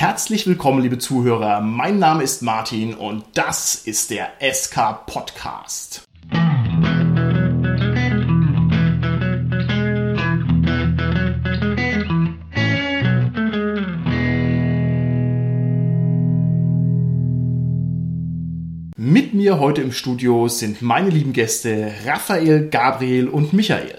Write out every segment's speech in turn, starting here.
Herzlich willkommen, liebe Zuhörer. Mein Name ist Martin und das ist der SK Podcast. Mit mir heute im Studio sind meine lieben Gäste Raphael, Gabriel und Michael.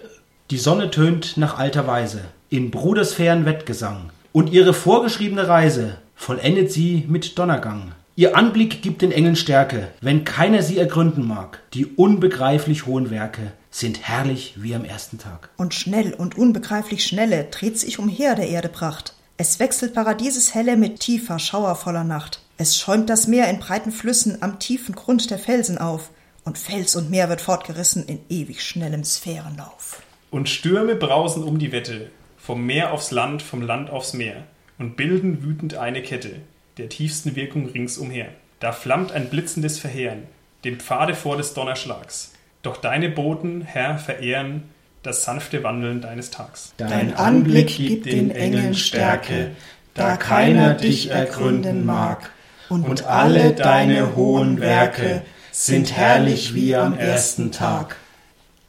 Die Sonne tönt nach alter Weise in brudersfähren Wettgesang und ihre vorgeschriebene Reise vollendet sie mit Donnergang. Ihr Anblick gibt den Engeln Stärke, wenn keiner sie ergründen mag. Die unbegreiflich hohen Werke sind herrlich wie am ersten Tag. Und schnell und unbegreiflich schnelle dreht sich umher der Erde Pracht. Es wechselt Paradieses Helle mit tiefer, schauervoller Nacht. Es schäumt das Meer in breiten Flüssen am tiefen Grund der Felsen auf. Und Fels und Meer wird fortgerissen in ewig schnellem Sphärenlauf. Und Stürme brausen um die Wette, vom Meer aufs Land, vom Land aufs Meer und bilden wütend eine Kette der tiefsten Wirkung ringsumher. Da flammt ein blitzendes Verheeren, dem Pfade vor des Donnerschlags. Doch deine Boten, Herr, verehren das sanfte Wandeln deines Tags. Dein Anblick gibt den Engeln Stärke, da keiner dich ergründen mag. Und alle deine hohen Werke sind herrlich wie am ersten Tag.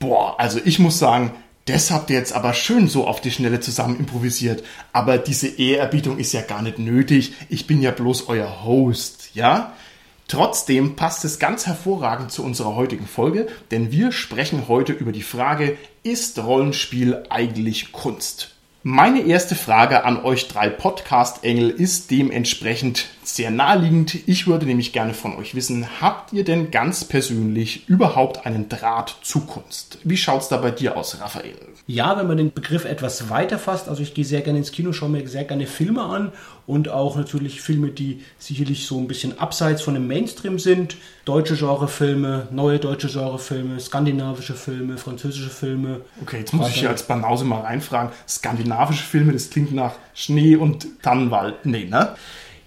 Boah, also ich muss sagen, das habt ihr jetzt aber schön so auf die Schnelle zusammen improvisiert. Aber diese Ehrerbietung ist ja gar nicht nötig. Ich bin ja bloß euer Host, ja? Trotzdem passt es ganz hervorragend zu unserer heutigen Folge, denn wir sprechen heute über die Frage, ist Rollenspiel eigentlich Kunst? Meine erste Frage an euch drei Podcast-Engel ist dementsprechend sehr naheliegend. Ich würde nämlich gerne von euch wissen, habt ihr denn ganz persönlich überhaupt einen Draht zu Kunst? Wie schaut's da bei dir aus, Raphael? Ja, wenn man den Begriff etwas weiter fasst, also ich gehe sehr gerne ins Kino, schaue mir sehr gerne Filme an und auch natürlich Filme, die sicherlich so ein bisschen abseits von dem Mainstream sind. Deutsche Genrefilme, neue deutsche Genrefilme, skandinavische Filme, französische Filme. Okay, jetzt muss ich hier als Banause mal reinfragen. Skandinavische Filme, das klingt nach Schnee und Tannenwald. Nee, ne?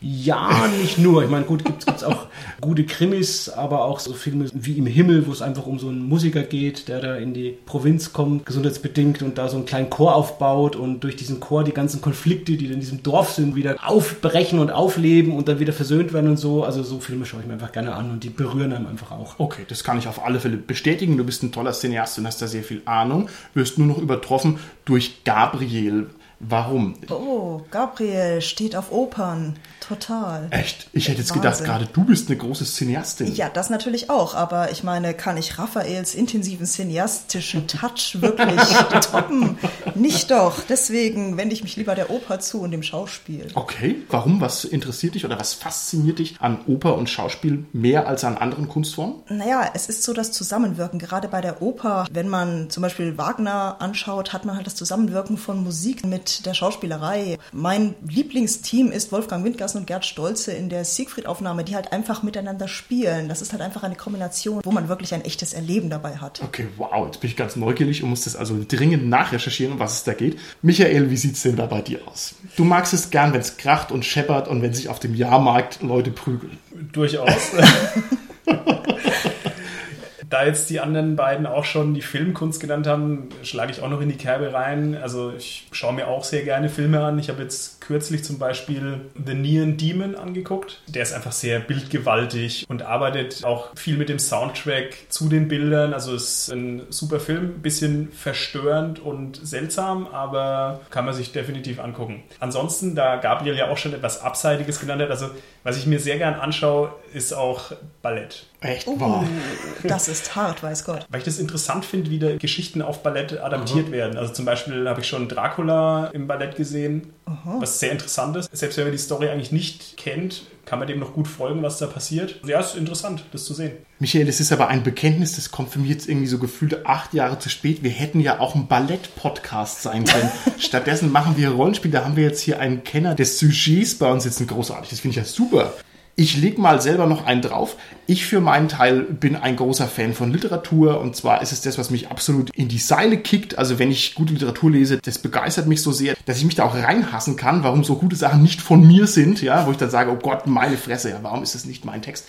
Ja, nicht nur. Ich meine, gut, gibt es auch gute Krimis, aber auch so Filme wie Im Himmel, wo es einfach um so einen Musiker geht, der da in die Provinz kommt, gesundheitsbedingt und da so einen kleinen Chor aufbaut und durch diesen Chor die ganzen Konflikte, die in diesem Dorf sind, wieder aufbrechen und aufleben und dann wieder versöhnt werden und so. Also so Filme schaue ich mir einfach gerne an und die berühren einem einfach auch. Okay, das kann ich auf alle Fälle bestätigen. Du bist ein toller Cineast und hast da sehr viel Ahnung. Wirst nur noch übertroffen durch Gabriel. Warum? Oh, Gabriel steht auf Opern. Total. Echt? Ich hätte jetzt gedacht, gerade du bist eine große Cineastin. Ja, das natürlich auch. Aber ich meine, kann ich Raphaels intensiven cineastischen Touch wirklich toppen? Nicht doch. Deswegen wende ich mich lieber der Oper zu und dem Schauspiel. Okay. Warum? Was interessiert dich oder was fasziniert dich an Oper und Schauspiel mehr als an anderen Kunstformen? Naja, es ist so das Zusammenwirken. Gerade bei der Oper, wenn man zum Beispiel Wagner anschaut, hat man halt das Zusammenwirken von Musik mit der Schauspielerei. Mein Lieblingsteam ist Wolfgang Windgas und Gerd Stolze in der Siegfried-Aufnahme, die halt einfach miteinander spielen. Das ist halt einfach eine Kombination, wo man wirklich ein echtes Erleben dabei hat. Okay, wow, jetzt bin ich ganz neugierig und muss das also dringend nachrecherchieren, um was es da geht. Michael, wie sieht es denn da bei dir aus? Du magst es gern, wenn es kracht und scheppert und wenn sich auf dem Jahrmarkt Leute prügeln. Durchaus. da jetzt die anderen beiden auch schon die Filmkunst genannt haben, schlage ich auch noch in die Kerbe rein. Also ich schaue mir auch sehr gerne Filme an. Ich habe jetzt kürzlich zum Beispiel The Neon Demon angeguckt. Der ist einfach sehr bildgewaltig und arbeitet auch viel mit dem Soundtrack zu den Bildern. Also es ist ein super Film, bisschen verstörend und seltsam, aber kann man sich definitiv angucken. Ansonsten, da Gabriel ja auch schon etwas Abseitiges genannt hat, also was ich mir sehr gern anschaue, ist auch Ballett. Echt? Uh, Wow. das ist hart, weiß Gott. Weil ich das interessant finde, wie da Geschichten auf Ballett adaptiert werden. Also zum Beispiel habe ich schon Dracula im Ballett gesehen, was sehr interessant ist. Selbst wenn man die Story eigentlich nicht kennt, kann man dem noch gut folgen, was da passiert. Ja, es ist interessant, das zu sehen. Michael, das ist aber ein Bekenntnis, das kommt für mich jetzt irgendwie so gefühlt acht Jahre zu spät. Wir hätten ja auch ein Ballett-Podcast sein können. Stattdessen machen wir Rollenspiel. Da haben wir jetzt hier einen Kenner des Sujets bei uns sitzen. Großartig. Das finde ich ja super. Ich leg mal selber noch einen drauf. Ich für meinen Teil bin ein großer Fan von Literatur und zwar ist es das, was mich absolut in die Seile kickt. Also wenn ich gute Literatur lese, das begeistert mich so sehr, dass ich mich da auch reinhassen kann, warum so gute Sachen nicht von mir sind, ja, wo ich dann sage, oh Gott, meine Fresse, ja, warum ist das nicht mein Text?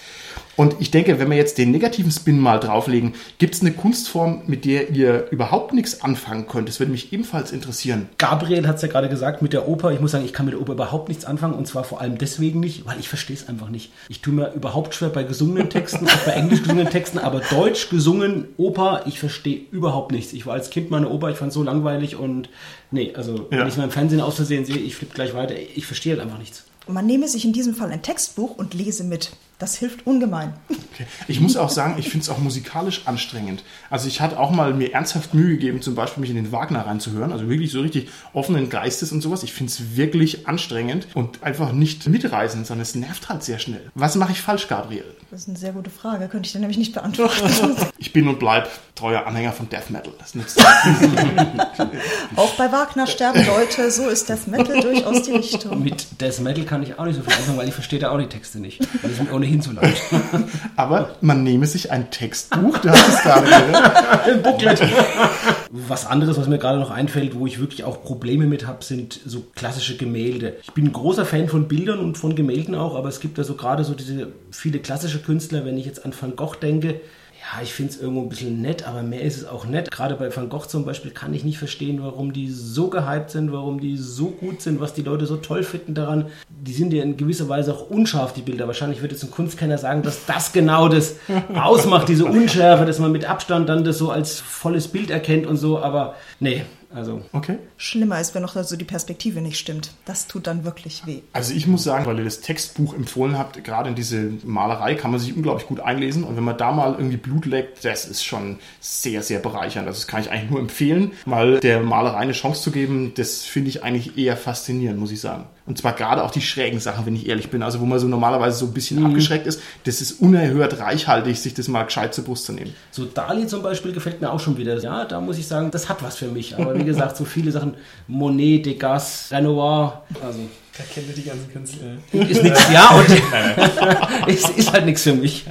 Und ich denke, wenn wir jetzt den negativen Spin mal drauflegen, gibt es eine Kunstform, mit der ihr überhaupt nichts anfangen könnt? Das würde mich ebenfalls interessieren. Gabriel hat es ja gerade gesagt mit der Oper. Ich muss sagen, ich kann mit der Oper überhaupt nichts anfangen und zwar vor allem deswegen nicht, weil ich verstehe es einfach nicht. Ich tue mir überhaupt schwer bei gesungenen Texten, auch bei englisch gesungenen Texten, aber deutsch gesungen, Oper, ich verstehe überhaupt nichts. Ich war als Kind mal eine Oper, ich fand es so langweilig und nee, also Ja. wenn ich mal im Fernsehen aus Versehen sehe, ich flippe gleich weiter. Ich verstehe halt einfach nichts. Man nehme sich in diesem Fall ein Textbuch und lese mit. Das hilft ungemein. Okay. Ich muss auch sagen, ich finde es auch musikalisch anstrengend. Also ich hatte auch mal mir ernsthaft Mühe gegeben, zum Beispiel mich in den Wagner reinzuhören, also wirklich so richtig offenen Geistes und sowas. Ich finde es wirklich anstrengend und einfach nicht mitreißend, sondern es nervt halt sehr schnell. Was mache ich falsch, Gabriel? Das ist eine sehr gute Frage. Könnte ich dir nämlich nicht beantworten. Ich bin und bleib treuer Anhänger von Death Metal. Das nützt Auch bei Wagner sterben Leute. So ist Death Metal durchaus die Richtung. Mit Death Metal kann ich auch nicht so viel anfangen, weil ich verstehe da auch die Texte nicht. Ohnehin zu leicht. Aber man nehme sich ein Textbuch, du hast es gerade gehört. Booklet. Was anderes, was mir gerade noch einfällt, wo ich wirklich auch Probleme mit habe, sind so klassische Gemälde. Ich bin ein großer Fan von Bildern und von Gemälden auch, aber es gibt ja so gerade so diese viele klassische Künstler, wenn ich jetzt an Van Gogh denke. Ja, ich finde es irgendwo ein bisschen nett, aber mehr ist es auch nett. Gerade bei Van Gogh zum Beispiel kann ich nicht verstehen, warum die so gehypt sind, warum die so gut sind, was die Leute so toll finden daran. Die sind ja in gewisser Weise auch unscharf, die Bilder. Wahrscheinlich wird jetzt ein Kunstkenner sagen, dass das genau das ausmacht, diese Unschärfe, dass man mit Abstand dann das so als volles Bild erkennt und so. Aber nee, also Okay. Schlimmer ist, wenn noch so die Perspektive nicht stimmt. Das tut dann wirklich weh. Also ich muss sagen, weil ihr das Textbuch empfohlen habt, gerade in diese Malerei kann man sich unglaublich gut einlesen. Und wenn man da mal irgendwie Blut leckt, das ist schon sehr, sehr bereichernd. Also das kann ich eigentlich nur empfehlen, mal der Malerei eine Chance zu geben. Das finde ich eigentlich eher faszinierend, muss ich sagen. Und zwar gerade auch die schrägen Sachen, wenn ich ehrlich bin. Also wo man so normalerweise so ein bisschen abgeschreckt ist. Das ist unerhört reichhaltig, sich das mal gescheit zur Brust zu nehmen. So Dali zum Beispiel gefällt mir auch schon wieder. Ja, da muss ich sagen, das hat was für mich. Aber wie gesagt, so viele Sachen, Monet, Degas, Renoir, also Da kennt ihr die ganzen Künstler. ist nichts, ja, und es ist halt nichts für mich.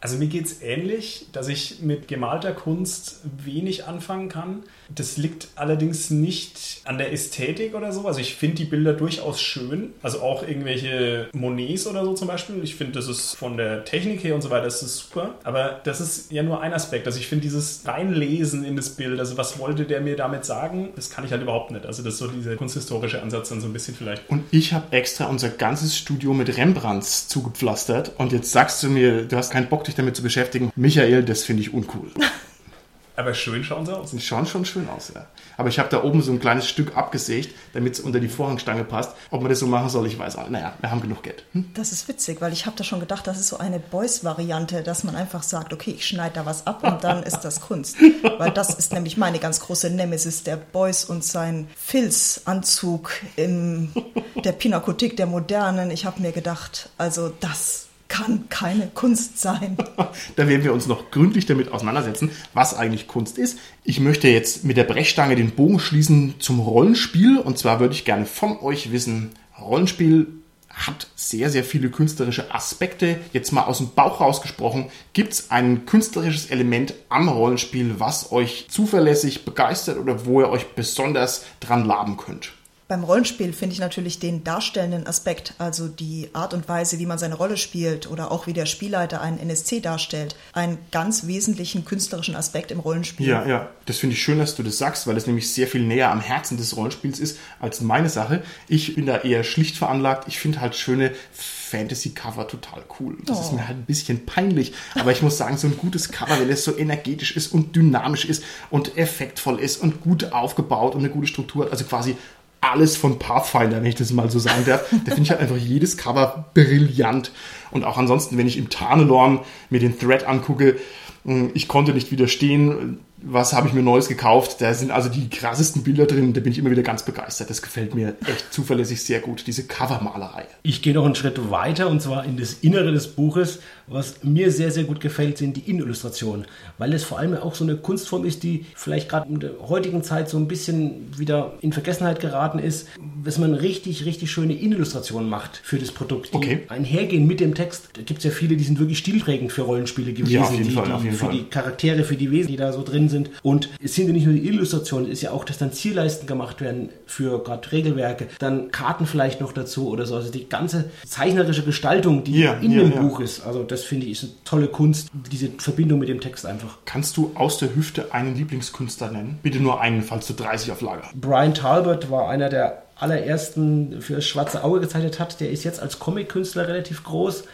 Also mir geht es ähnlich, dass ich mit gemalter Kunst wenig anfangen kann. Das liegt allerdings nicht an der Ästhetik oder so. Also ich finde die Bilder durchaus schön. Also auch irgendwelche Monets oder so zum Beispiel. Ich finde, das ist von der Technik her und so weiter, das ist super. Aber das ist ja nur ein Aspekt. Also ich finde dieses Reinlesen in das Bild, also was wollte der mir damit sagen, das kann ich halt überhaupt nicht. Also das ist so dieser kunsthistorische Ansatz dann so ein bisschen vielleicht. Und ich habe extra unser ganzes Studio mit Rembrandts zugepflastert. Und jetzt sagst du mir, du hast keinen Bock, dich damit zu beschäftigen. Michael, das finde ich uncool. Aber schön schauen sie aus. Die schauen schon schön aus, ja. Aber ich habe da oben so ein kleines Stück abgesägt, damit es unter die Vorhangstange passt. Ob man das so machen soll, ich weiß auch. nicht. Naja, wir haben genug Geld. Hm? Das ist witzig, weil ich habe da schon gedacht, das ist so eine Beuys-Variante, dass man einfach sagt, okay, ich schneide da was ab und dann ist das Kunst. Weil das ist nämlich meine ganz große Nemesis, der Beuys und sein Filzanzug in der Pinakothek der Modernen. Ich habe mir gedacht, also das kann keine Kunst sein. Da werden wir uns noch gründlich damit auseinandersetzen, was eigentlich Kunst ist. Ich möchte jetzt mit der Brechstange den Bogen schließen zum Rollenspiel. Und zwar würde ich gerne von euch wissen, Rollenspiel hat sehr, sehr viele künstlerische Aspekte. Jetzt mal aus dem Bauch rausgesprochen, gibt es ein künstlerisches Element am Rollenspiel, was euch zuverlässig begeistert oder wo ihr euch besonders dran laben könnt? Beim Rollenspiel finde ich natürlich den darstellenden Aspekt, also die Art und Weise, wie man seine Rolle spielt oder auch wie der Spielleiter einen NSC darstellt, einen ganz wesentlichen künstlerischen Aspekt im Rollenspiel. Ja, ja. Das finde ich schön, dass du das sagst, weil das nämlich sehr viel näher am Herzen des Rollenspiels ist als meine Sache. Ich bin da eher schlicht veranlagt. Ich finde halt schöne Fantasy-Cover total cool. Das ist Oh. mir halt ein bisschen peinlich. Aber ich muss sagen, so ein gutes Cover, wenn es so energetisch ist und dynamisch ist und effektvoll ist und gut aufgebaut und eine gute Struktur hat, also quasi alles von Pathfinder, wenn ich das mal so sagen darf. Da finde ich halt einfach jedes Cover brillant. Und auch ansonsten, wenn ich im Tarnelorn mir den Thread angucke, mh, ich konnte nicht widerstehen. Was habe ich mir Neues gekauft? Da sind also die krassesten Bilder drin. Da bin ich immer wieder ganz begeistert. Das gefällt mir echt zuverlässig sehr gut, diese Covermalerei. Ich gehe noch einen Schritt weiter und zwar in das Innere des Buches. Was mir sehr, sehr gut gefällt, sind die Innenillustrationen, weil es vor allem auch so eine Kunstform ist, die vielleicht gerade in der heutigen Zeit so ein bisschen wieder in Vergessenheit geraten ist, dass man richtig, richtig schöne Innenillustrationen macht für das Produkt, die Okay. einhergehen mit dem Text. Da gibt es ja viele, die sind wirklich stilprägend für Rollenspiele gewesen, Ja, auf jeden die, Fall, auf jeden für Fall. die Charaktere, für die Wesen, die da so drin sind. Und es sind ja nicht nur die Illustrationen, es ist ja auch, dass dann Zierleisten gemacht werden für gerade Regelwerke, dann Karten vielleicht noch dazu oder so. Also die ganze zeichnerische Gestaltung, die Ja, in ja, dem ja. Buch ist. Also das finde ich ist eine tolle Kunst, diese Verbindung mit dem Text einfach. Kannst du aus der Hüfte einen Lieblingskünstler nennen? Bitte nur einen, falls du 30 auf Lager. Brian Talbot war einer der allerersten für das Schwarze Auge gezeichnet hat. Der ist jetzt als Comic-Künstler relativ groß.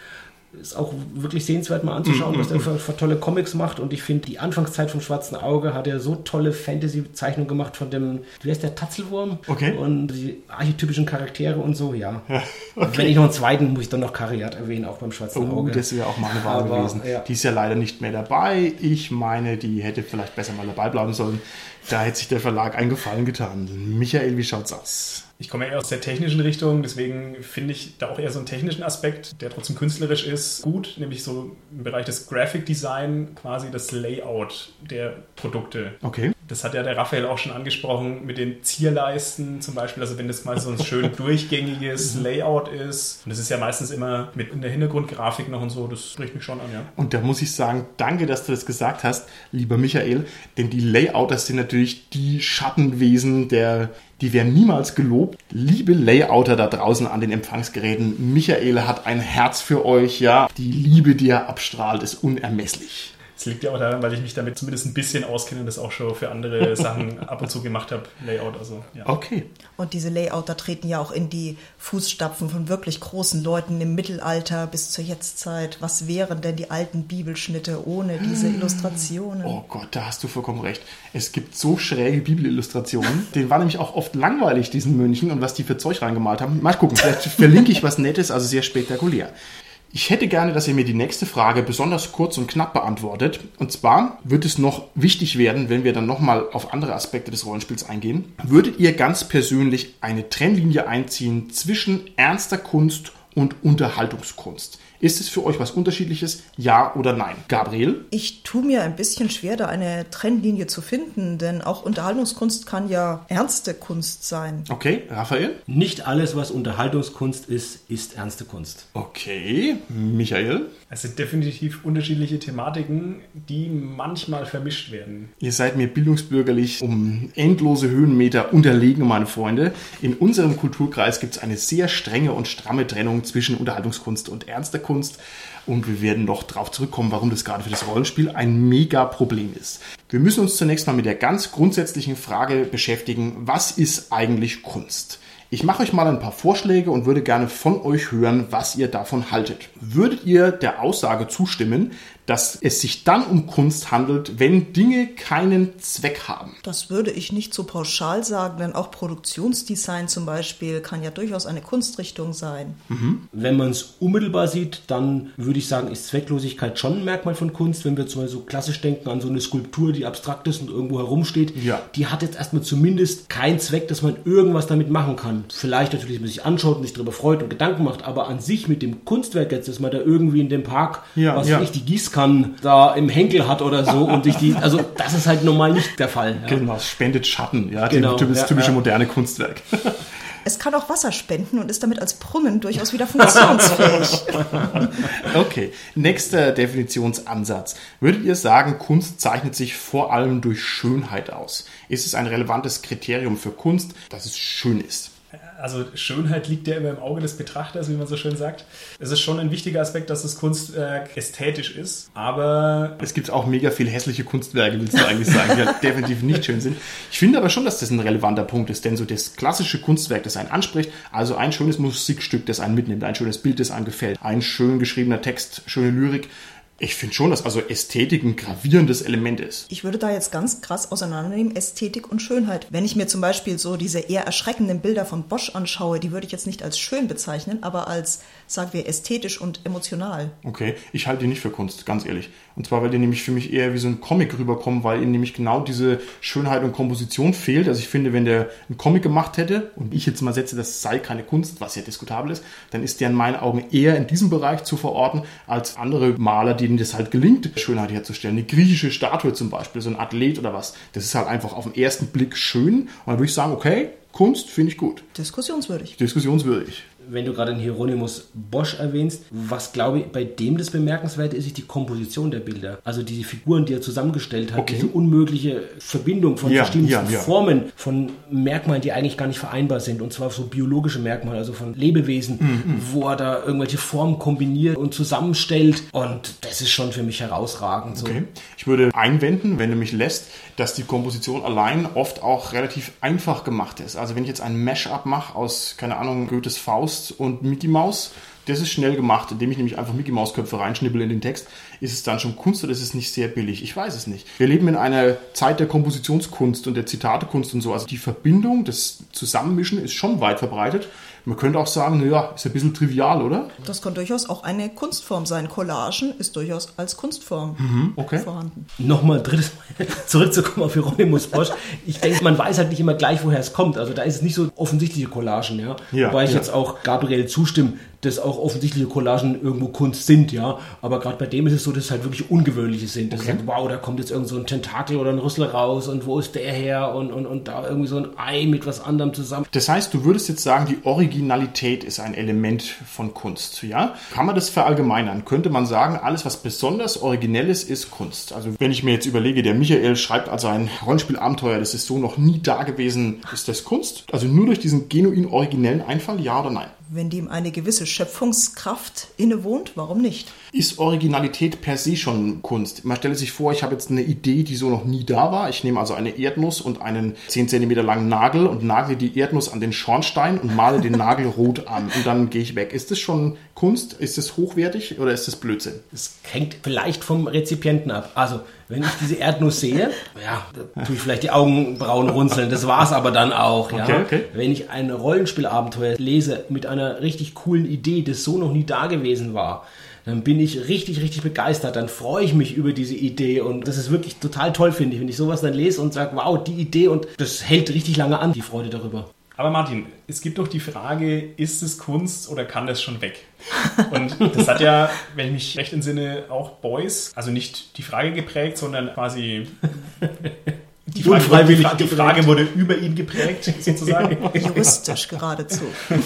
Ist auch wirklich sehenswert mal anzuschauen, was der für, für tolle Comics macht. Und ich finde, die Anfangszeit vom Schwarzen Auge hat er so tolle Fantasy-Zeichnungen gemacht von dem, wie heißt der, Tatzelwurm? Okay. Und die archetypischen Charaktere und so, ja. Wenn ich noch einen zweiten, muss ich dann noch Kariat erwähnen, auch beim Schwarzen Oh, Auge. das wäre auch mal eine Wahl gewesen. ja. Die ist ja leider nicht mehr dabei. Ich meine, die hätte vielleicht besser mal dabei bleiben sollen. Da hätte sich der Verlag einen Gefallen getan. Michael, wie schaut's aus? Ich komme eher aus der technischen Richtung, deswegen finde ich da auch eher so einen technischen Aspekt, der trotzdem künstlerisch ist, gut, nämlich so im Bereich des Graphic Design quasi das Layout der Produkte. Okay. Das hat ja der Raphael auch schon angesprochen mit den Zierleisten zum Beispiel. Also wenn das mal so ein schön durchgängiges Layout ist. Und das ist ja meistens immer mit in der Hintergrundgrafik noch und so. Das spricht mich schon an, ja. Und da muss ich sagen, danke, dass du das gesagt hast, lieber Michael, denn die Layouters sind natürlich die Schattenwesen der, die werden niemals gelobt. Liebe Layouter da draußen an den Empfangsgeräten, Michael hat ein Herz für euch, ja. Die Liebe, die er abstrahlt, ist unermesslich. Das liegt ja auch daran, weil ich mich damit zumindest ein bisschen auskenne und das auch schon für andere Sachen ab und zu gemacht habe. Layout, also ja. Okay. Und diese Layouter treten ja auch in die Fußstapfen von wirklich großen Leuten im Mittelalter bis zur Jetztzeit. Was wären denn die alten Bibelschnitte ohne diese Illustrationen? Oh Gott, da hast du vollkommen recht. Es gibt so schräge Bibelillustrationen. Den war nämlich auch oft langweilig, diesen Mönchen und was die für Zeug reingemalt haben. Mal gucken, vielleicht verlinke ich was Nettes, also sehr spektakulär. Ich hätte gerne, dass ihr mir die nächste Frage besonders kurz und knapp beantwortet. Und zwar wird es noch wichtig werden, wenn wir dann nochmal auf andere Aspekte des Rollenspiels eingehen. Würdet ihr ganz persönlich eine Trennlinie einziehen zwischen ernster Kunst und Unterhaltungskunst? Ist es für euch was Unterschiedliches? Ja oder nein? Gabriel? Ich tue mir ein bisschen schwer, da eine Trennlinie zu finden, denn auch Unterhaltungskunst kann ja ernste Kunst sein. Okay, Raphael? Nicht alles, was Unterhaltungskunst ist, ist ernste Kunst. Okay, Michael? Es sind definitiv unterschiedliche Thematiken, die manchmal vermischt werden. Ihr seid mir bildungsbürgerlich um endlose Höhenmeter unterlegen, meine Freunde. In unserem Kulturkreis gibt es eine sehr strenge und stramme Trennung zwischen Unterhaltungskunst und ernster Kunst. Und wir werden noch darauf zurückkommen, warum das gerade für das Rollenspiel ein mega Problem ist. Wir müssen uns zunächst mal mit der ganz grundsätzlichen Frage beschäftigen, was ist eigentlich Kunst? Ich mache euch mal ein paar Vorschläge und würde gerne von euch hören, was ihr davon haltet. Würdet ihr der Aussage zustimmen, dass es sich dann um Kunst handelt, wenn Dinge keinen Zweck haben? Das würde ich nicht so pauschal sagen, denn auch Produktionsdesign zum Beispiel kann ja durchaus eine Kunstrichtung sein. Wenn man es unmittelbar sieht, dann würde ich sagen, ist Zwecklosigkeit schon ein Merkmal von Kunst. Wenn wir zum Beispiel so klassisch denken an so eine Skulptur, die abstrakt ist und irgendwo herumsteht, Ja. die hat jetzt erstmal zumindest keinen Zweck, dass man irgendwas damit machen kann. Vielleicht natürlich, dass man sich anschaut und sich darüber freut und Gedanken macht, aber an sich mit dem Kunstwerk jetzt, dass man da irgendwie in dem Park, Ja, was ja. ich, die Gießkanne da im Henkel hat oder so und sich die, also das ist halt normal nicht der Fall. Ja. Genau, es spendet Schatten, ja, Genau, die, das ja, typische ja. moderne Kunstwerk. Es kann auch Wasser spenden und ist damit als Brunnen durchaus wieder funktionsfähig. Okay, nächster Definitionsansatz. Würdet ihr sagen, Kunst zeichnet sich vor allem durch Schönheit aus? Ist es ein relevantes Kriterium für Kunst, dass es schön ist? Also Schönheit liegt ja immer im Auge des Betrachters, wie man so schön sagt. Es ist schon ein wichtiger Aspekt, dass das Kunstwerk ästhetisch ist, aber Es gibt auch mega viel hässliche Kunstwerke, willst du eigentlich sagen, die halt definitiv nicht schön sind. Ich finde aber schon, dass das ein relevanter Punkt ist, denn so das klassische Kunstwerk, das einen anspricht, also ein schönes Musikstück, das einen mitnimmt, ein schönes Bild, das einem gefällt, ein schön geschriebener Text, schöne Lyrik, ich finde schon, dass also Ästhetik ein gravierendes Element ist. Ich würde da jetzt ganz krass auseinandernehmen, Ästhetik und Schönheit. Wenn ich mir zum Beispiel so diese eher erschreckenden Bilder von Bosch anschaue, die würde ich jetzt nicht als schön bezeichnen, aber als, sagen wir, ästhetisch und emotional. Okay, ich halte die nicht für Kunst, ganz ehrlich. Und zwar, weil die nämlich für mich eher wie so ein Comic rüberkommen, weil ihnen nämlich genau diese Schönheit und Komposition fehlt. Also ich finde, wenn der einen Comic gemacht hätte und ich jetzt mal setze, das sei keine Kunst, was ja diskutabel ist, dann ist der in meinen Augen eher in diesem Bereich zu verorten als andere Maler, denen das halt gelingt, Schönheit herzustellen. Eine griechische Statue zum Beispiel, so ein Athlet oder was, das ist halt einfach auf den ersten Blick schön. Und dann würde ich sagen, okay, Kunst finde ich gut. Diskussionswürdig. Diskussionswürdig. Wenn du gerade den Hieronymus Bosch erwähnst, was glaube ich bei dem das Bemerkenswerte ist, ist die Komposition der Bilder. Also diese Figuren, die er zusammengestellt hat, Okay. diese unmögliche Verbindung von Ja, verschiedenen ja, ja. Formen, von Merkmalen, die eigentlich gar nicht vereinbar sind. Und zwar so biologische Merkmale, also von Lebewesen, Mhm, wo er da irgendwelche Formen kombiniert und zusammenstellt. Und das ist schon für mich herausragend. So. Okay. Ich würde einwenden, wenn du mich lässt, dass die Komposition allein oft auch relativ einfach gemacht ist. Also wenn ich jetzt ein Mash-up mache aus, keine Ahnung, Goethes Faust und Mickey Mouse, das ist schnell gemacht, indem ich nämlich einfach Mickey Maus Köpfe reinschnippel in den Text. Ist es dann schon Kunst oder ist es nicht sehr billig? Ich weiß es nicht. Wir leben in einer Zeit der Kompositionskunst und der Zitatekunst und so. Also die Verbindung, das Zusammenmischen ist schon weit verbreitet. Man könnte auch sagen, naja, ist ein bisschen trivial, oder? Das kann durchaus auch eine Kunstform sein. Collagen ist durchaus als Kunstform okay. vorhanden. Nochmal drittes Mal zurückzukommen auf Hieronymus Bosch. Ich denke, man weiß halt nicht immer gleich, woher es kommt. Also da ist es nicht so offensichtliche Collagen, ja. Ja, Wobei ich ja. jetzt auch Gabriel zustimme, dass auch offensichtliche Collagen irgendwo Kunst sind, ja. Aber gerade bei dem ist es so, dass es halt wirklich ungewöhnliche sind. Das ist halt, wow, da kommt jetzt irgend so ein Tentakel oder ein Rüssel raus und wo ist der her und, und, und da irgendwie so ein Ei mit was anderem zusammen. Das heißt, du würdest jetzt sagen, die Originalität ist ein Element von Kunst, ja? Kann man das verallgemeinern? Könnte man sagen, alles, was besonders originell ist, ist Kunst? Also, wenn ich mir jetzt überlege, der Michael schreibt also ein Rollenspielabenteuer, das ist so noch nie da gewesen, ist das Kunst? Also nur durch diesen genuin originellen Einfall, ja oder nein? Wenn dem eine gewisse Schöpfungskraft innewohnt, warum nicht? Ist Originalität per se schon Kunst? Man stelle sich vor, ich habe jetzt eine Idee, die so noch nie da war. Ich nehme also eine Erdnuss und einen 10 cm langen Nagel und nagle die Erdnuss an den Schornstein und male den Nagel rot an und dann gehe ich weg. Ist das schon Kunst? Ist das hochwertig oder ist das Blödsinn? Es hängt vielleicht vom Rezipienten ab. Also, wenn ich diese Erdnuss sehe, ja, da tue ich vielleicht die Augenbrauen runzeln. Das war's aber dann auch. Ja. Okay, okay. Wenn ich ein Rollenspielabenteuer lese mit einer richtig coolen Idee, das so noch nie da gewesen war, dann bin ich richtig, richtig begeistert. Dann freue ich mich über diese Idee und das ist wirklich total toll, finde ich, wenn ich sowas dann lese und sage, wow, die Idee und das hält richtig lange an, die Freude darüber. Aber Martin, es gibt doch die Frage, ist es Kunst oder kann das schon weg? Und das hat ja, wenn ich mich recht entsinne, auch Beuys, also nicht die Frage geprägt, sondern quasi die Frage, Unfreiwillig die Frage wurde über ihn geprägt, sozusagen. Juristisch geradezu.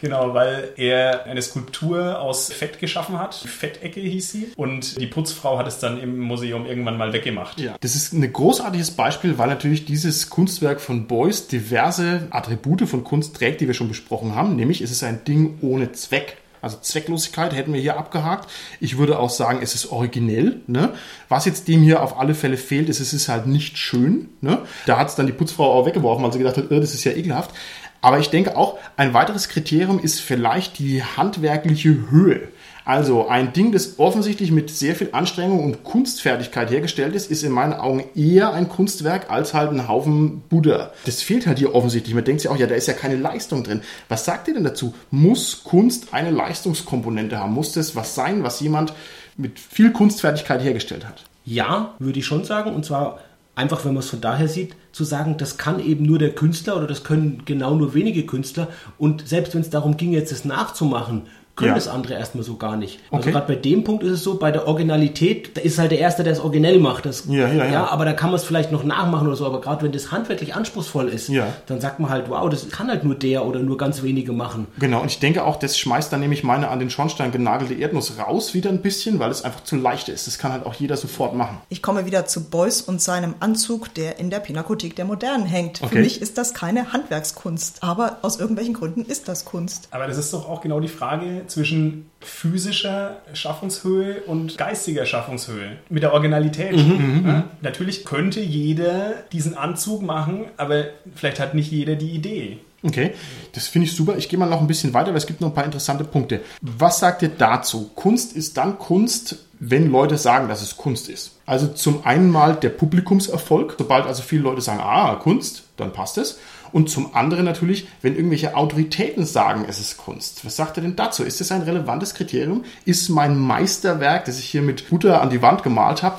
Genau, weil er eine Skulptur aus Fett geschaffen hat. Fettecke hieß sie. Und die Putzfrau hat es dann im Museum irgendwann mal weggemacht. Ja. Das ist ein großartiges Beispiel, weil natürlich dieses Kunstwerk von Beuys diverse Attribute von Kunst trägt, die wir schon besprochen haben. Nämlich es ist ein Ding ohne Zweck. Also Zwecklosigkeit hätten wir hier abgehakt. Ich würde auch sagen, es ist originell. Ne? Was jetzt dem hier auf alle Fälle fehlt, ist, es ist halt nicht schön. Ne? Da hat es dann die Putzfrau auch weggeworfen, weil sie gedacht hat, äh, das ist ja ekelhaft. Aber ich denke auch, ein weiteres Kriterium ist vielleicht die handwerkliche Höhe. Also ein Ding, das offensichtlich mit sehr viel Anstrengung und Kunstfertigkeit hergestellt ist, ist in meinen Augen eher ein Kunstwerk als halt ein Haufen Buddha. Das fehlt halt hier offensichtlich. Man denkt sich auch, ja, da ist ja keine Leistung drin. Was sagt ihr denn dazu? Muss Kunst eine Leistungskomponente haben? Muss das was sein, was jemand mit viel Kunstfertigkeit hergestellt hat? Ja, würde ich schon sagen. Und zwar einfach, wenn man es von daher sieht, zu sagen, das kann eben nur der Künstler oder das können genau nur wenige Künstler. Und selbst wenn es darum ging, jetzt es nachzumachen, können Ja. das andere erstmal so gar nicht. Also Okay. gerade bei dem Punkt ist es so, bei der Originalität, da ist halt der Erste, der es originell macht. Das, Ja, ja, ja. aber da kann man es vielleicht noch nachmachen oder so. Aber gerade wenn das handwerklich anspruchsvoll ist, Ja. dann sagt man halt, wow, das kann halt nur der oder nur ganz wenige machen. Genau, und ich denke auch, das schmeißt dann nämlich meine an den Schornstein genagelte Erdnuss raus wieder ein bisschen, weil es einfach zu leicht ist. Das kann halt auch jeder sofort machen. Ich komme wieder zu Beuys und seinem Anzug, der in der Pinakothek der Modernen hängt. Okay. Für mich ist das keine Handwerkskunst, aber aus irgendwelchen Gründen ist das Kunst. Aber das ist doch auch genau die Frage zwischen physischer Schaffungshöhe und geistiger Schaffungshöhe. Mit der Originalität. Ja? Natürlich könnte jeder diesen Anzug machen, aber vielleicht hat nicht jeder die Idee. Okay, das finde ich super. Ich gehe mal noch ein bisschen weiter, weil es gibt noch ein paar interessante Punkte. Was sagt ihr dazu? Kunst ist dann Kunst, wenn Leute sagen, dass es Kunst ist. Also zum einen mal der Publikumserfolg. Sobald also viele Leute sagen, ah, Kunst, dann passt es. Und zum anderen natürlich, wenn irgendwelche Autoritäten sagen, es ist Kunst. Was sagt ihr denn dazu? Ist das ein relevantes Kriterium? Ist mein Meisterwerk, das ich hier mit Butter an die Wand gemalt habe,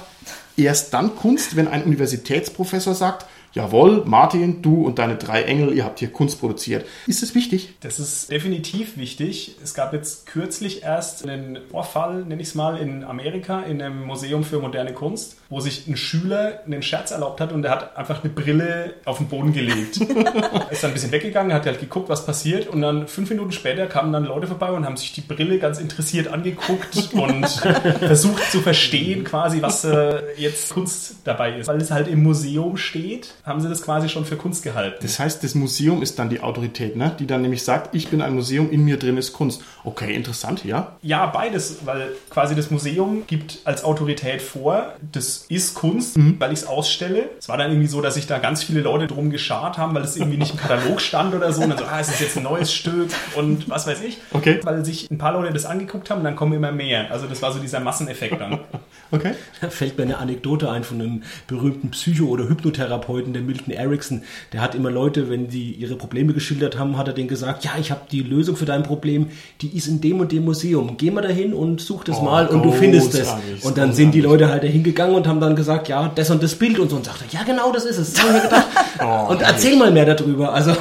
erst dann Kunst, wenn ein Universitätsprofessor sagt, jawohl, Martin, du und deine drei Engel, ihr habt hier Kunst produziert. Ist das wichtig? Das ist definitiv wichtig. Es gab jetzt kürzlich erst einen Vorfall, nenne ich es mal, in Amerika, in einem Museum für moderne Kunst, wo sich ein Schüler einen Scherz erlaubt hat und der hat einfach eine Brille auf den Boden gelegt. er ist dann ein bisschen weggegangen, hat halt geguckt, was passiert und dann fünf Minuten später kamen dann Leute vorbei und haben sich die Brille ganz interessiert angeguckt und versucht zu verstehen quasi, was äh, jetzt Kunst dabei ist. Weil es halt im Museum steht, haben sie das quasi schon für Kunst gehalten. Das heißt, das Museum ist dann die Autorität, ne? die dann nämlich sagt, ich bin ein Museum, in mir drin ist Kunst. Okay, interessant, ja? Ja, beides, weil quasi das Museum gibt als Autorität vor, das ist Kunst, Mhm. weil ich es ausstelle. Es war dann irgendwie so, dass sich da ganz viele Leute drum geschart haben, weil es irgendwie nicht im Katalog stand oder so. Und dann so, ah, es ist jetzt ein neues Stück und was weiß ich. Okay. Weil sich ein paar Leute das angeguckt haben und dann kommen immer mehr. Also das war so dieser Masseneffekt dann. Okay. Da fällt mir eine Anekdote ein von einem berühmten Psycho- oder Hypnotherapeuten, der Milton Erickson. Der hat immer Leute, wenn die ihre Probleme geschildert haben, hat er denen gesagt, ja, ich habe die Lösung für dein Problem, die ist in dem und dem Museum. Geh mal dahin und such das Oh, mal und du findest es. Und dann sind die. Leute halt dahin gegangen und haben dann gesagt, ja, das und das Bild und so. Und sagte, ja, genau, das ist es. Das hab ich mir gedacht. Oh, und erzähl mal mehr darüber. Also,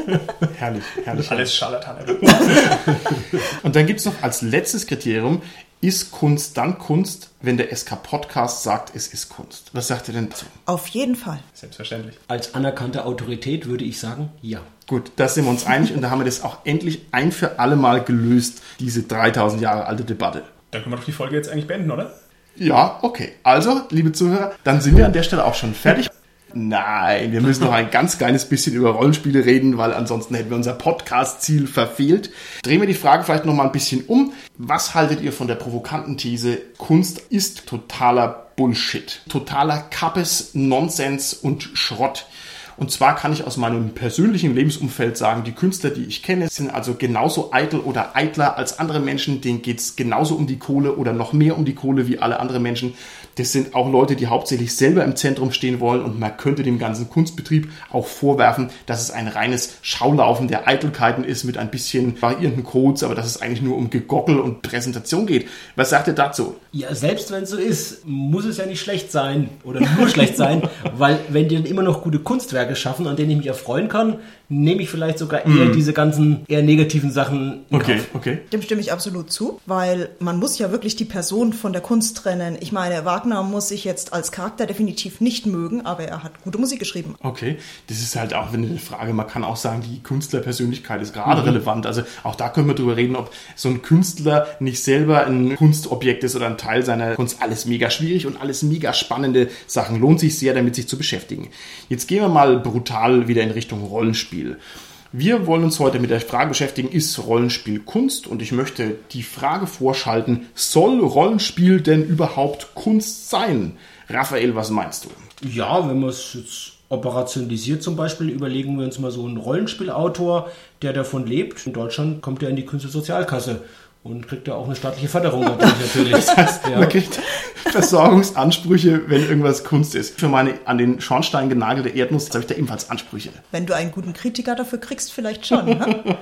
Herrlich, herrlich. Alles Scharlatan. Und dann gibt es noch als letztes Kriterium, ist Kunst dann Kunst, wenn der SK Podcast sagt, es ist Kunst? Was sagt ihr denn dazu? Auf jeden Fall. Selbstverständlich. als anerkannte Autorität würde ich sagen, ja. Gut, da sind wir uns einig und da haben wir das auch endlich ein für alle Mal gelöst, diese 3000 Jahre alte Debatte. Dann können wir doch die Folge jetzt eigentlich beenden, oder? Ja, okay. Also, liebe Zuhörer, dann sind wir an der Stelle auch schon fertig. Nein, wir müssen noch ein ganz kleines bisschen über Rollenspiele reden, weil ansonsten hätten wir unser Podcast-Ziel verfehlt. Drehen wir die Frage vielleicht noch mal ein bisschen um. Was haltet ihr von der provokanten These, Kunst ist totaler Bullshit, totaler Kappes, Nonsens und Schrott? Und zwar kann ich aus meinem persönlichen Lebensumfeld sagen, die Künstler, die ich kenne, sind also genauso eitel oder eitler als andere Menschen. Denen geht's genauso um die Kohle oder noch mehr um die Kohle wie alle anderen Menschen. Das sind auch Leute, die hauptsächlich selber im Zentrum stehen wollen und man könnte dem ganzen Kunstbetrieb auch vorwerfen, dass es ein reines Schaulaufen der Eitelkeiten ist mit ein bisschen variierenden Codes, aber dass es eigentlich nur um Gegockel und Präsentation geht. Was sagt ihr dazu? Ja, selbst wenn es so ist, muss es ja nicht schlecht sein oder nur schlecht sein, weil wenn die dann immer noch gute Kunstwerke schaffen, an denen ich mich erfreuen kann, nehme ich vielleicht sogar eher diese ganzen eher negativen Sachen in Okay, Kauf. okay. Dem stimme ich absolut zu, weil man muss ja wirklich die Person von der Kunst trennen. Ich meine, Wagner muss sich jetzt als Charakter definitiv nicht mögen, aber er hat gute Musik geschrieben. Okay, das ist halt auch eine Frage. Man kann auch sagen, die Künstlerpersönlichkeit ist gerade relevant. Also auch da können wir drüber reden, ob so ein Künstler nicht selber ein Kunstobjekt ist oder ein Teil seiner Kunst. Alles mega schwierig und alles mega spannende Sachen. Lohnt sich sehr, damit sich zu beschäftigen. Jetzt gehen wir mal brutal wieder in Richtung Rollenspiel. Wir wollen uns heute mit der Frage beschäftigen, ist Rollenspiel Kunst? Und ich möchte die Frage vorschalten, soll Rollenspiel denn überhaupt Kunst sein? Raphael, was meinst du? Ja, wenn man es jetzt operationalisiert zum Beispiel, überlegen wir uns mal so einen Rollenspielautor, der davon lebt. In Deutschland kommt er in die Künstlersozialkasse und kriegt da auch eine staatliche Förderung natürlich. natürlich. Das heißt, ja. man kriegt Versorgungsansprüche, wenn irgendwas Kunst ist. Für meine an den Schornstein genagelte Erdnuss habe ich da ebenfalls Ansprüche. Wenn du einen guten Kritiker dafür kriegst, vielleicht schon. Ne?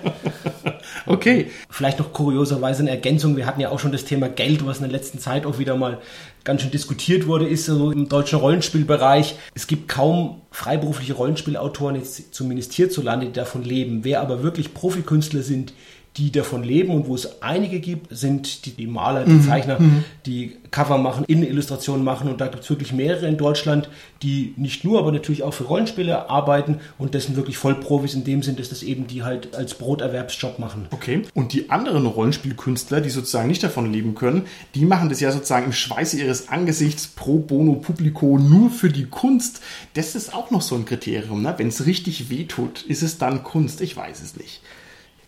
Okay, Vielleicht noch kurioserweise eine Ergänzung. Wir hatten ja auch schon das Thema Geld, was in der letzten Zeit auch wieder mal ganz schön diskutiert wurde, ist so im deutschen Rollenspielbereich. Es gibt kaum freiberufliche Rollenspielautoren, jetzt zumindest hierzulande, die davon leben. Wer aber wirklich Profikünstler sind, die davon leben und wo es einige gibt, sind die, die Maler, die Zeichner, die Cover machen, Innenillustrationen machen und da gibt es wirklich mehrere in Deutschland, die nicht nur, aber natürlich auch für Rollenspiele arbeiten und das sind wirklich Vollprofis in dem Sinn, dass das eben die halt als Broterwerbsjob machen. okay. Und die anderen Rollenspielkünstler, die sozusagen nicht davon leben können, die machen das ja sozusagen im Schweiße ihres Angesichts pro bono publico nur für die Kunst. Das ist auch noch so ein Kriterium. Ne? Wenn es richtig wehtut, ist es dann Kunst? Ich weiß es nicht.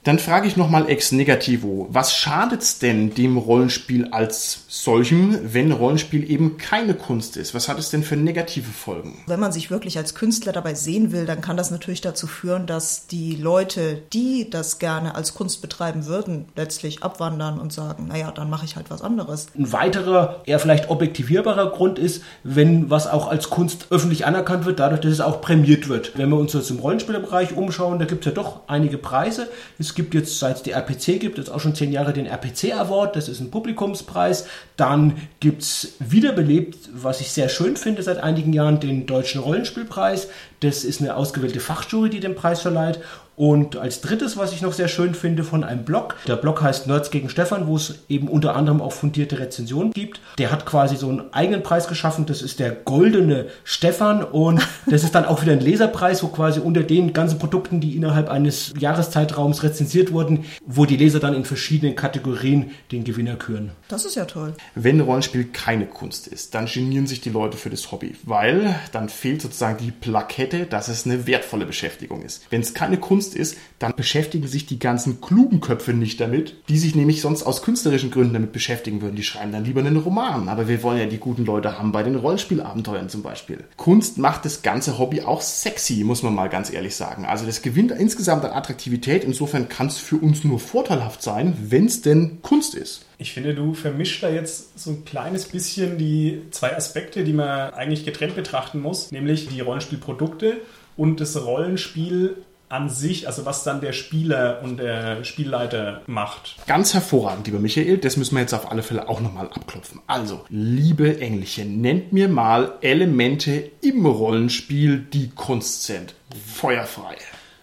Dann frage ich nochmal ex negativo, was schadet's denn dem Rollenspiel als solchem, wenn Rollenspiel eben keine Kunst ist? Was hat es denn für negative Folgen? Wenn man sich wirklich als Künstler dabei sehen will, dann kann das natürlich dazu führen, dass die Leute, die das gerne als Kunst betreiben würden, letztlich abwandern und sagen, naja, dann mache ich halt was anderes. Ein weiterer, eher vielleicht objektivierbarer Grund ist, wenn was auch als Kunst öffentlich anerkannt wird, dadurch, dass es auch prämiert wird. Wenn wir uns jetzt im Rollenspielerbereich umschauen, da gibt es ja doch einige Preise. Es gibt jetzt, seit es die RPC gibt, jetzt auch schon zehn Jahre den RPC Award, das ist ein Publikumspreis. Dann gibt es wiederbelebt, was ich sehr schön finde, seit einigen Jahren den Deutschen Rollenspielpreis. Das ist eine ausgewählte Fachjury, die den Preis verleiht. Und als drittes, was ich noch sehr schön finde, von einem Blog. Der Blog heißt Nerds gegen Stefan, wo es eben unter anderem auch fundierte Rezensionen gibt. Der hat quasi so einen eigenen Preis geschaffen. Das ist der goldene Stefan. Und das ist dann auch wieder ein Leserpreis, wo quasi unter den ganzen Produkten, die innerhalb eines Jahreszeitraums rezensiert wurden, wo die Leser dann in verschiedenen Kategorien den Gewinner küren. Das ist ja toll. Wenn Rollenspiel keine Kunst ist, dann genieren sich die Leute für das Hobby, weil dann fehlt sozusagen die Plakette, dass es eine wertvolle Beschäftigung ist. Wenn es keine Kunst ist, dann beschäftigen sich die ganzen klugen Köpfe nicht damit, die sich nämlich sonst aus künstlerischen Gründen damit beschäftigen würden. Die schreiben dann lieber einen Roman. Aber wir wollen ja die guten Leute haben bei den Rollenspielabenteuern zum Beispiel. Kunst macht das ganze Hobby auch sexy, muss man mal ganz ehrlich sagen. Also das gewinnt insgesamt an Attraktivität. Insofern kann es für uns nur vorteilhaft sein, wenn es denn Kunst ist. Ich finde, du vermischst da jetzt so ein kleines bisschen die zwei Aspekte, die man eigentlich getrennt betrachten muss, nämlich die Rollenspielprodukte und das Rollenspiel an sich, also was dann der Spieler und der Spielleiter macht. Ganz hervorragend, lieber Michael. Das müssen wir jetzt auf alle Fälle auch nochmal abklopfen. Also, liebe Englische, nennt mir mal Elemente im Rollenspiel, die Kunst sind. Feuerfrei.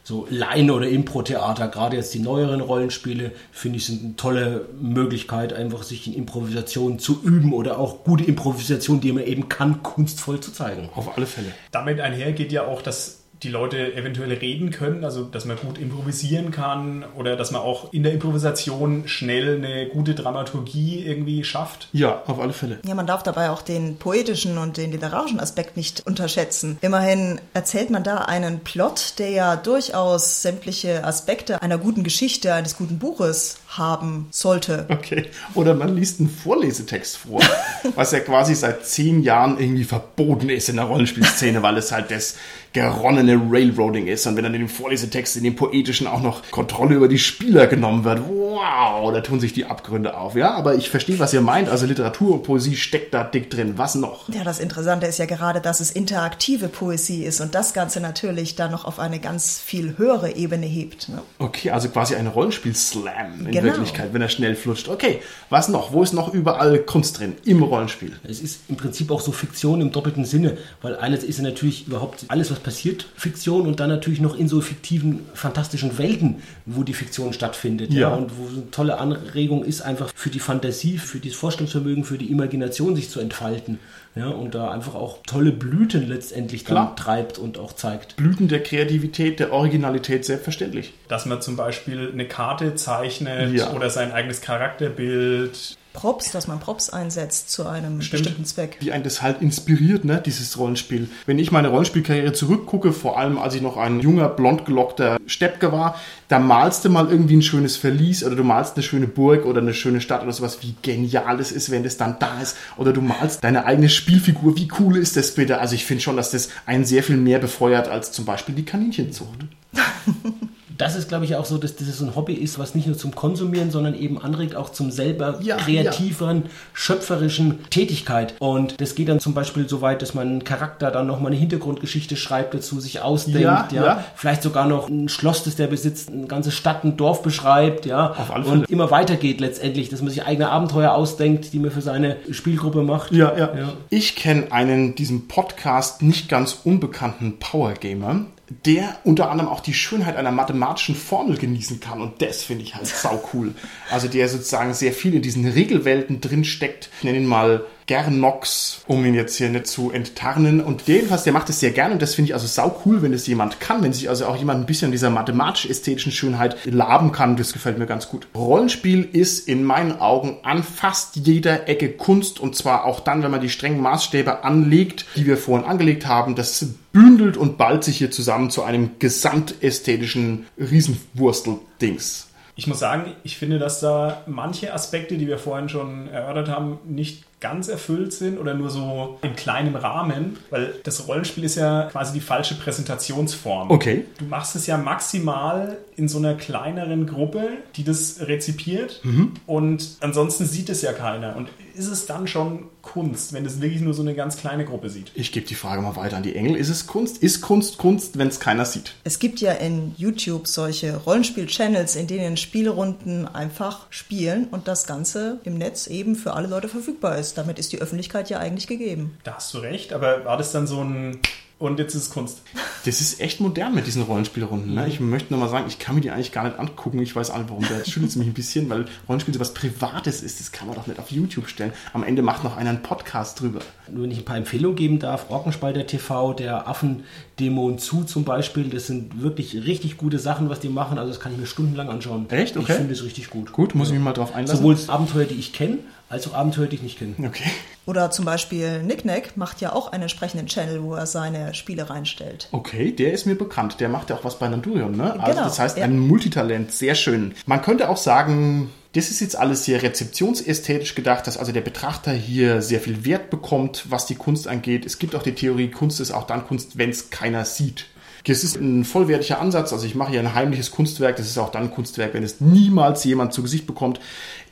So Line- oder Impro-Theater, gerade jetzt die neueren Rollenspiele, finde ich, sind eine tolle Möglichkeit, einfach sich in Improvisation zu üben oder auch gute Improvisation, die man eben kann, kunstvoll zu zeigen. Auf alle Fälle. Damit einher geht ja auch das die Leute eventuell reden können, also dass man gut improvisieren kann oder dass man auch in der Improvisation schnell eine gute Dramaturgie irgendwie schafft. Ja, auf alle Fälle. Ja, man darf dabei auch den poetischen und den literarischen Aspekt nicht unterschätzen. Immerhin erzählt man da einen Plot, der ja durchaus sämtliche Aspekte einer guten Geschichte, eines guten Buches haben sollte. Okay. Oder man liest einen Vorlesetext vor, was ja quasi seit zehn Jahren irgendwie verboten ist in der Rollenspielszene, weil es halt das geronnene Railroading ist. Und wenn dann in dem Vorlesetext, in dem poetischen auch noch Kontrolle über die Spieler genommen wird, wow, da tun sich die Abgründe auf. Ja, aber ich verstehe, was ihr meint. Also Literatur und Poesie steckt da dick drin. Was noch? Ja, das Interessante ist ja gerade, dass es interaktive Poesie ist und das Ganze natürlich dann noch auf eine ganz viel höhere Ebene hebt. Ne? Okay, also quasi ein Rollenspiel-Slam in genau. Wirklichkeit, wenn er schnell flutscht. Okay, was noch? Wo ist noch überall Kunst drin im Rollenspiel? Es ist im Prinzip auch so Fiktion im doppelten Sinne, weil eines ist ja natürlich überhaupt alles, was passiert, Fiktion und dann natürlich noch in so fiktiven, fantastischen Welten, wo die Fiktion stattfindet. Ja. ja. Und wo eine tolle Anregung ist, einfach für die Fantasie, für das Vorstellungsvermögen, für die Imagination sich zu entfalten. Ja, und da einfach auch tolle Blüten letztendlich dann Klar. treibt und auch zeigt. Blüten der Kreativität, der Originalität, selbstverständlich. Dass man zum Beispiel eine Karte zeichnet ja. oder sein eigenes Charakterbild Props, dass man Props einsetzt zu einem Stimmt. bestimmten Zweck. Wie ein das halt inspiriert, ne, dieses Rollenspiel. Wenn ich meine Rollenspielkarriere zurückgucke, vor allem als ich noch ein junger, blond gelockter Steppke war, da malst du mal irgendwie ein schönes Verlies oder du malst eine schöne Burg oder eine schöne Stadt oder sowas, wie genial es ist, wenn das dann da ist. Oder du malst deine eigene Spielfigur, wie cool ist das bitte? Also ich finde schon, dass das einen sehr viel mehr befeuert als zum Beispiel die Kaninchenzucht. das ist, glaube ich, auch so, dass das so ein Hobby ist, was nicht nur zum Konsumieren, sondern eben anregt auch zum selber ja, kreativeren, ja. schöpferischen Tätigkeit. Und das geht dann zum Beispiel so weit, dass man einen Charakter dann nochmal eine Hintergrundgeschichte schreibt dazu, sich ausdenkt, ja, ja, vielleicht sogar noch ein Schloss, das der besitzt, eine ganze Stadt, ein Dorf beschreibt, ja, Auf alle Fälle. und immer weitergeht letztendlich, dass man sich eigene Abenteuer ausdenkt, die man für seine Spielgruppe macht. Ja, ja. ja. Ich kenne einen diesem Podcast nicht ganz unbekannten Power Gamer, der unter anderem auch die Schönheit einer mathematischen Formel genießen kann. Und das finde ich halt sau cool. Also der sozusagen sehr viel in diesen Regelwelten drin steckt. Ich nenne ihn mal Gernox, um ihn jetzt hier nicht zu enttarnen. Und jedenfalls, der macht es sehr gerne und das finde ich also sau cool, wenn es jemand kann, wenn sich also auch jemand ein bisschen dieser mathematisch-ästhetischen Schönheit laben kann. Das gefällt mir ganz gut. Rollenspiel ist in meinen Augen an fast jeder Ecke Kunst und zwar auch dann, wenn man die strengen Maßstäbe anlegt, die wir vorhin angelegt haben. Das bündelt und ballt sich hier zusammen zu einem gesamtästhetischen Riesenwurstel-Dings. Ich muss sagen, ich finde, dass da manche Aspekte, die wir vorhin schon erörtert haben, nicht ganz erfüllt sind oder nur so in kleinem Rahmen, weil das Rollenspiel ist ja quasi die falsche Präsentationsform. Okay. Du machst es ja maximal in so einer kleineren Gruppe, die das rezipiert Mhm. und ansonsten sieht es ja keiner. Und ist es dann schon Kunst, wenn es wirklich nur so eine ganz kleine Gruppe sieht? Ich gebe die Frage mal weiter an die Engel. Ist es Kunst? Ist Kunst Kunst, wenn es keiner sieht? Es gibt ja in YouTube solche Rollenspiel-Channels, in denen Spielrunden einfach spielen und das Ganze im Netz eben für alle Leute verfügbar ist. Damit ist die Öffentlichkeit ja eigentlich gegeben. Da hast du recht, aber war das dann so ein und jetzt ist es Kunst? Das ist echt modern mit diesen Rollenspielrunden. Ne? Ich möchte nochmal sagen, ich kann mir die eigentlich gar nicht angucken. Ich weiß auch nicht, warum. Da schüttelt es mich ein bisschen, weil Rollenspiel so was Privates ist. Das kann man doch nicht auf YouTube stellen. Am Ende macht noch einer einen Podcast drüber. Nur wenn ich ein paar Empfehlungen geben darf, Orkenspalter TV, der Affendämon zu zum Beispiel, das sind wirklich richtig gute Sachen, was die machen. Also das kann ich mir stundenlang anschauen. Echt? Okay. Ich finde es richtig gut. Gut, muss ich mich mal drauf einlassen. Sowohl Abenteuer, die ich kenne, als auch Abenteuer, die ich nicht kenne. Okay. Oder zum Beispiel Nicknack macht ja auch einen entsprechenden Channel, wo er seine Spiele reinstellt. Okay, der ist mir bekannt. Der macht ja auch was bei Nandurion, ne? Also Genau, das heißt, ja. ein Multitalent. Sehr schön. Man könnte auch sagen, das ist jetzt alles sehr rezeptionsästhetisch gedacht, dass also der Betrachter hier sehr viel Wert bekommt, was die Kunst angeht. Es gibt auch die Theorie, Kunst ist auch dann Kunst, wenn es keiner sieht. Das ist ein vollwertiger Ansatz. Also ich mache hier ein heimliches Kunstwerk. Das ist auch dann ein Kunstwerk, wenn es niemals jemand zu Gesicht bekommt.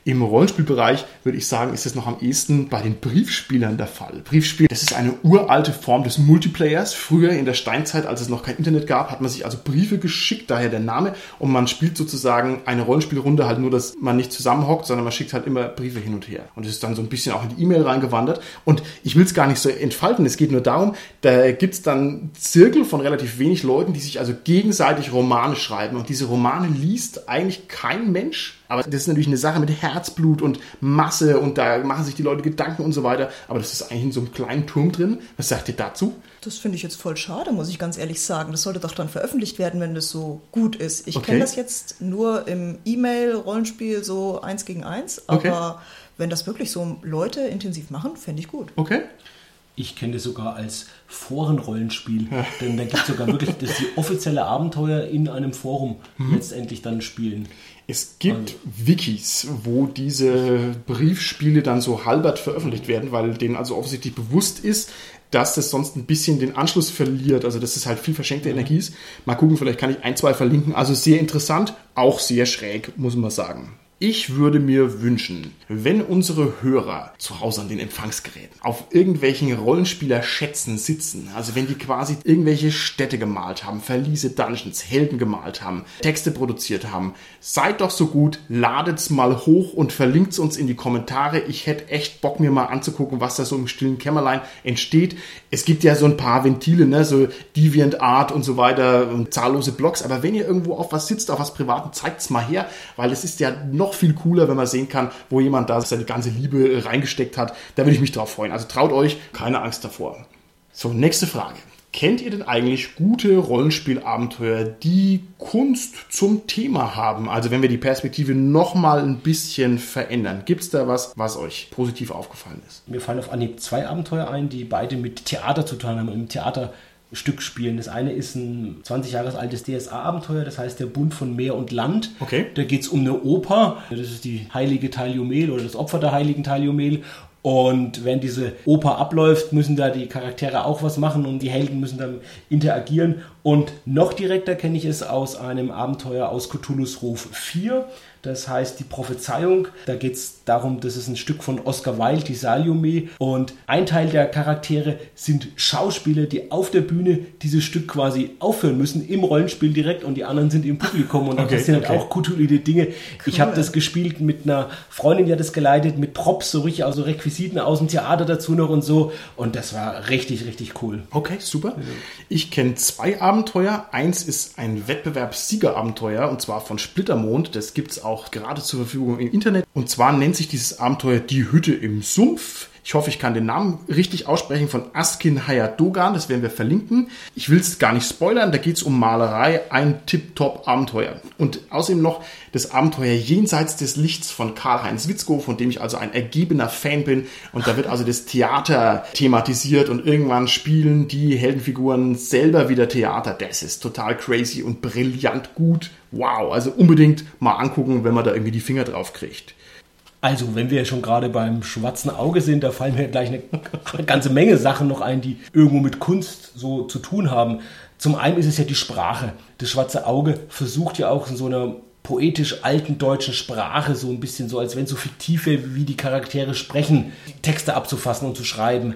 Im Rollenspielbereich würde ich sagen, ist es noch am ehesten bei den Briefspielern der Fall. Briefspiel, das ist eine uralte Form des Multiplayers. Früher in der Steinzeit, als es noch kein Internet gab, hat man sich also Briefe geschickt, daher der Name. Und man spielt sozusagen eine Rollenspielrunde halt nur, dass man nicht zusammenhockt, sondern man schickt halt immer Briefe hin und her. Und es ist dann so ein bisschen auch in die E-Mail reingewandert. Und ich will es gar nicht so entfalten. Es geht nur darum, da gibt es dann Zirkel von relativ wenig Leuten, die sich also gegenseitig Romane schreiben. Und diese Romane liest eigentlich kein Mensch. Aber das ist natürlich eine Sache mit Herzblut und Masse und da machen sich die Leute Gedanken und so weiter. Aber das ist eigentlich in so einem kleinen Turm drin. Was sagt ihr dazu? Das finde ich jetzt voll schade, muss ich ganz ehrlich sagen. Das sollte doch dann veröffentlicht werden, wenn das so gut ist. Ich Okay. kenne das jetzt nur im E-Mail-Rollenspiel so eins gegen eins, aber Okay. wenn das wirklich so Leute intensiv machen, fände ich gut. Okay. Ich kenne das sogar als Forenrollenspiel. Denn da gibt es sogar wirklich das die offizielle Abenteuer in einem Forum letztendlich dann spielen. Es gibt Wikis, wo diese Briefspiele dann so halbert veröffentlicht werden, weil denen also offensichtlich bewusst ist, dass das sonst ein bisschen den Anschluss verliert. Also dass es halt viel verschenkte Energie ist. Mal gucken, vielleicht kann ich ein, zwei verlinken. Also sehr interessant, auch sehr schräg, muss man sagen. Ich würde mir wünschen, wenn unsere Hörer zu Hause an den Empfangsgeräten auf irgendwelchen Rollenspieler-Schätzen sitzen, also wenn die quasi irgendwelche Städte gemalt haben, Verliese, Dungeons, Helden gemalt haben, Texte produziert haben, seid doch so gut, ladet's mal hoch und verlinkt's uns in die Kommentare. Ich hätte echt Bock, mir mal anzugucken, was da so im stillen Kämmerlein entsteht. Es gibt ja so ein paar Ventile, ne, so DeviantArt und so weiter und zahllose Blogs, aber wenn ihr irgendwo auf was sitzt, auf was Privaten, zeigt's mal her, weil es ist ja noch viel cooler, wenn man sehen kann, wo jemand da seine ganze Liebe reingesteckt hat. Da würde ich mich drauf freuen. Also traut euch, keine Angst davor. So, nächste Frage. Kennt ihr denn eigentlich gute Rollenspielabenteuer, die Kunst zum Thema haben? Also wenn wir die Perspektive nochmal ein bisschen verändern. Gibt's da was, was euch positiv aufgefallen ist? Mir fallen auf Anhieb zwei Abenteuer ein, die beide mit Theater zu tun haben, im Theaterstück spielen. Das eine ist ein 20 Jahre altes DSA-Abenteuer, das heißt der Bund von Meer und Land. Okay. Da geht es um eine Oper, das ist die heilige Taliomel oder das Opfer der heiligen Taliomel. Und wenn diese Oper abläuft, müssen da die Charaktere auch was machen und die Helden müssen dann interagieren. Und noch direkter kenne ich es aus einem Abenteuer aus Cthulhu's Ruf 4. Das heißt die Prophezeiung. Da geht es darum, das ist ein Stück von Oscar Wilde, die Salome. Und ein Teil der Charaktere sind Schauspieler, die auf der Bühne dieses Stück quasi aufführen müssen, im Rollenspiel direkt. Und die anderen sind im Publikum. Und Okay, passieren okay. halt auch Cthulhu Dinge. Ich habe das gespielt mit einer Freundin, die hat das geleitet, mit Props, so richtig, also Requisiten aus dem Theater dazu noch und so. Und das war richtig, richtig cool. Okay, super. Ich kenne zwei Abenteuer. Eins ist ein Wettbewerbssiegerabenteuer und zwar von Splittermond. Das gibt's auch gerade zur Verfügung im Internet. Und zwar nennt sich dieses Abenteuer Die Hütte im Sumpf. Ich hoffe, ich kann den Namen richtig aussprechen von Askin Hayadogan. Das werden wir verlinken. Ich will es gar nicht spoilern. Da geht es um Malerei. Ein Tip-Top-Abenteuer. Und außerdem noch das Abenteuer Jenseits des Lichts von Karl-Heinz Witzko, von dem ich also ein ergebener Fan bin. Und da wird also das Theater thematisiert und irgendwann spielen die Heldenfiguren selber wieder Theater. Das ist total crazy und brillant gut. Wow, also unbedingt mal angucken, wenn man da irgendwie die Finger drauf kriegt. Also, wenn wir schon gerade beim schwarzen Auge sind, da fallen mir gleich eine ganze Menge Sachen noch ein, die irgendwo mit Kunst so zu tun haben. Zum einen ist es ja die Sprache. Das schwarze Auge versucht ja auch in so einer poetisch alten deutschen Sprache, so ein bisschen so, als wenn so fiktive, wie die Charaktere sprechen, Texte abzufassen und zu schreiben.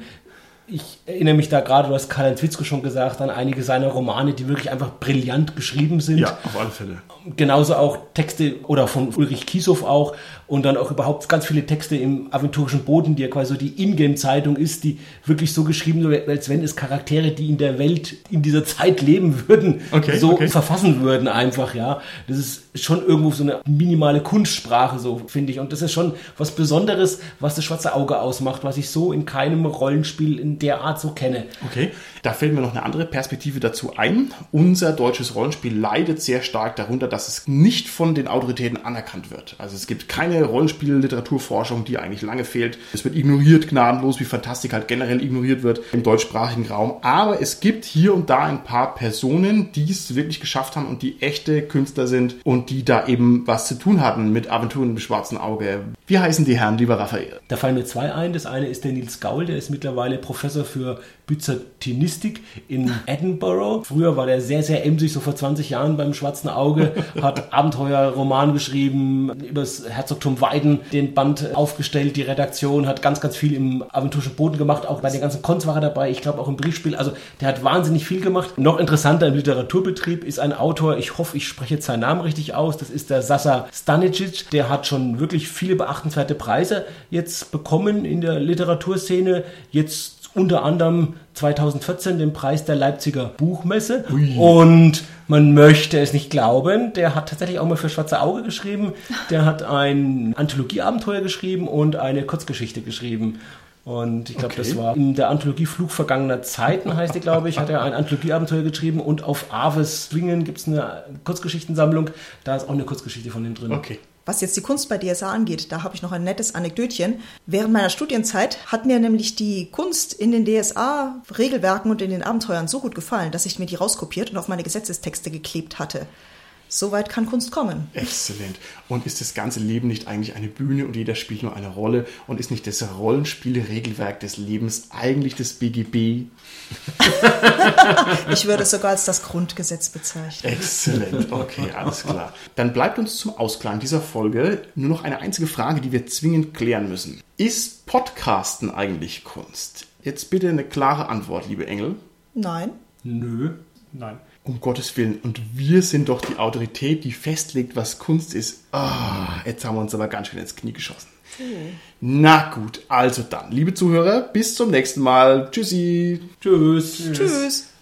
Ich erinnere mich da gerade, du hast Karl-Heinz Witzko schon gesagt, an einige seiner Romane, die wirklich einfach brillant geschrieben sind. Ja, auf alle Fälle. Genauso auch Texte oder von Ulrich Kiesow auch und dann auch überhaupt ganz viele Texte im aventurischen Boden, die ja quasi so die Ingame-Zeitung ist, die wirklich so geschrieben sind, als wenn es Charaktere, die in der Welt in dieser Zeit leben würden, Okay, so okay. verfassen würden einfach, ja. Das ist schon irgendwo so eine minimale Kunstsprache, so finde ich. Und das ist schon was Besonderes, was das schwarze Auge ausmacht, was ich so in keinem Rollenspiel in der Art so kenne. Okay, da fällt mir noch eine andere Perspektive dazu ein. Unser deutsches Rollenspiel leidet sehr stark darunter, dass es nicht von den Autoritäten anerkannt wird. Also es gibt keine Rollenspiel-Literaturforschung, die eigentlich lange fehlt. Es wird ignoriert, gnadenlos, wie Fantastik halt generell ignoriert wird im deutschsprachigen Raum. Aber es gibt hier und da ein paar Personen, die es wirklich geschafft haben und die echte Künstler sind und die da eben was zu tun hatten mit Aventuren im schwarzen Auge. Wie heißen die Herren, lieber Raphael? Da fallen mir zwei ein. Das eine ist der Nils Gaul, der ist mittlerweile Professor für Byzantinistik in Edinburgh. Früher war der sehr, sehr emsig, so vor 20 Jahren beim Schwarzen Auge, hat Abenteuerroman geschrieben, über das Herzogtum Weiden den Band aufgestellt, die Redaktion, hat ganz, ganz viel im aventurischen Boden gemacht, auch bei den ganzen Cons war er dabei, ich glaube auch im Briefspiel. Also der hat wahnsinnig viel gemacht. Noch interessanter im Literaturbetrieb ist ein Autor, ich hoffe, ich spreche jetzt seinen Namen richtig aus, das ist der Sasa Stanicic, der hat schon wirklich viele beachtenswerte Preise jetzt bekommen in der Literaturszene. Jetzt unter anderem 2014 den Preis der Leipziger Buchmesse. Und man möchte es nicht glauben, der hat tatsächlich auch mal für Schwarze Auge geschrieben. Der hat ein Anthologieabenteuer geschrieben und eine Kurzgeschichte geschrieben. Und ich glaube, Okay. das war in der Anthologie Flug vergangener Zeiten, heißt die, glaube ich, hat er ein Anthologieabenteuer geschrieben und auf Aves Swingen gibt es eine Kurzgeschichtensammlung. Da ist auch eine Kurzgeschichte von ihm drin. Okay. Was jetzt die Kunst bei DSA angeht, da habe ich noch ein nettes Anekdötchen. Während meiner Studienzeit hat mir nämlich die Kunst in den DSA-Regelwerken und in den Abenteuern so gut gefallen, dass ich mir die rauskopiert und auf meine Gesetzestexte geklebt hatte. Soweit kann Kunst kommen. Exzellent. Und ist das ganze Leben nicht eigentlich eine Bühne und jeder spielt nur eine Rolle? Und ist nicht das Rollenspielregelwerk des Lebens eigentlich das BGB? Ich würde es sogar als das Grundgesetz bezeichnen. Exzellent. Okay, alles klar. Dann bleibt uns zum Ausklang dieser Folge nur noch eine einzige Frage, die wir zwingend klären müssen. Ist Podcasten eigentlich Kunst? Jetzt bitte eine klare Antwort, liebe Engel. Nein. Nö. Nein. Um Gottes Willen. Und wir sind doch die Autorität, die festlegt, was Kunst ist. Ah, jetzt haben wir uns aber ganz schön ins Knie geschossen. Na gut, also dann, liebe Zuhörer, bis zum nächsten Mal. Tschüssi. Tschüss. Tschüss.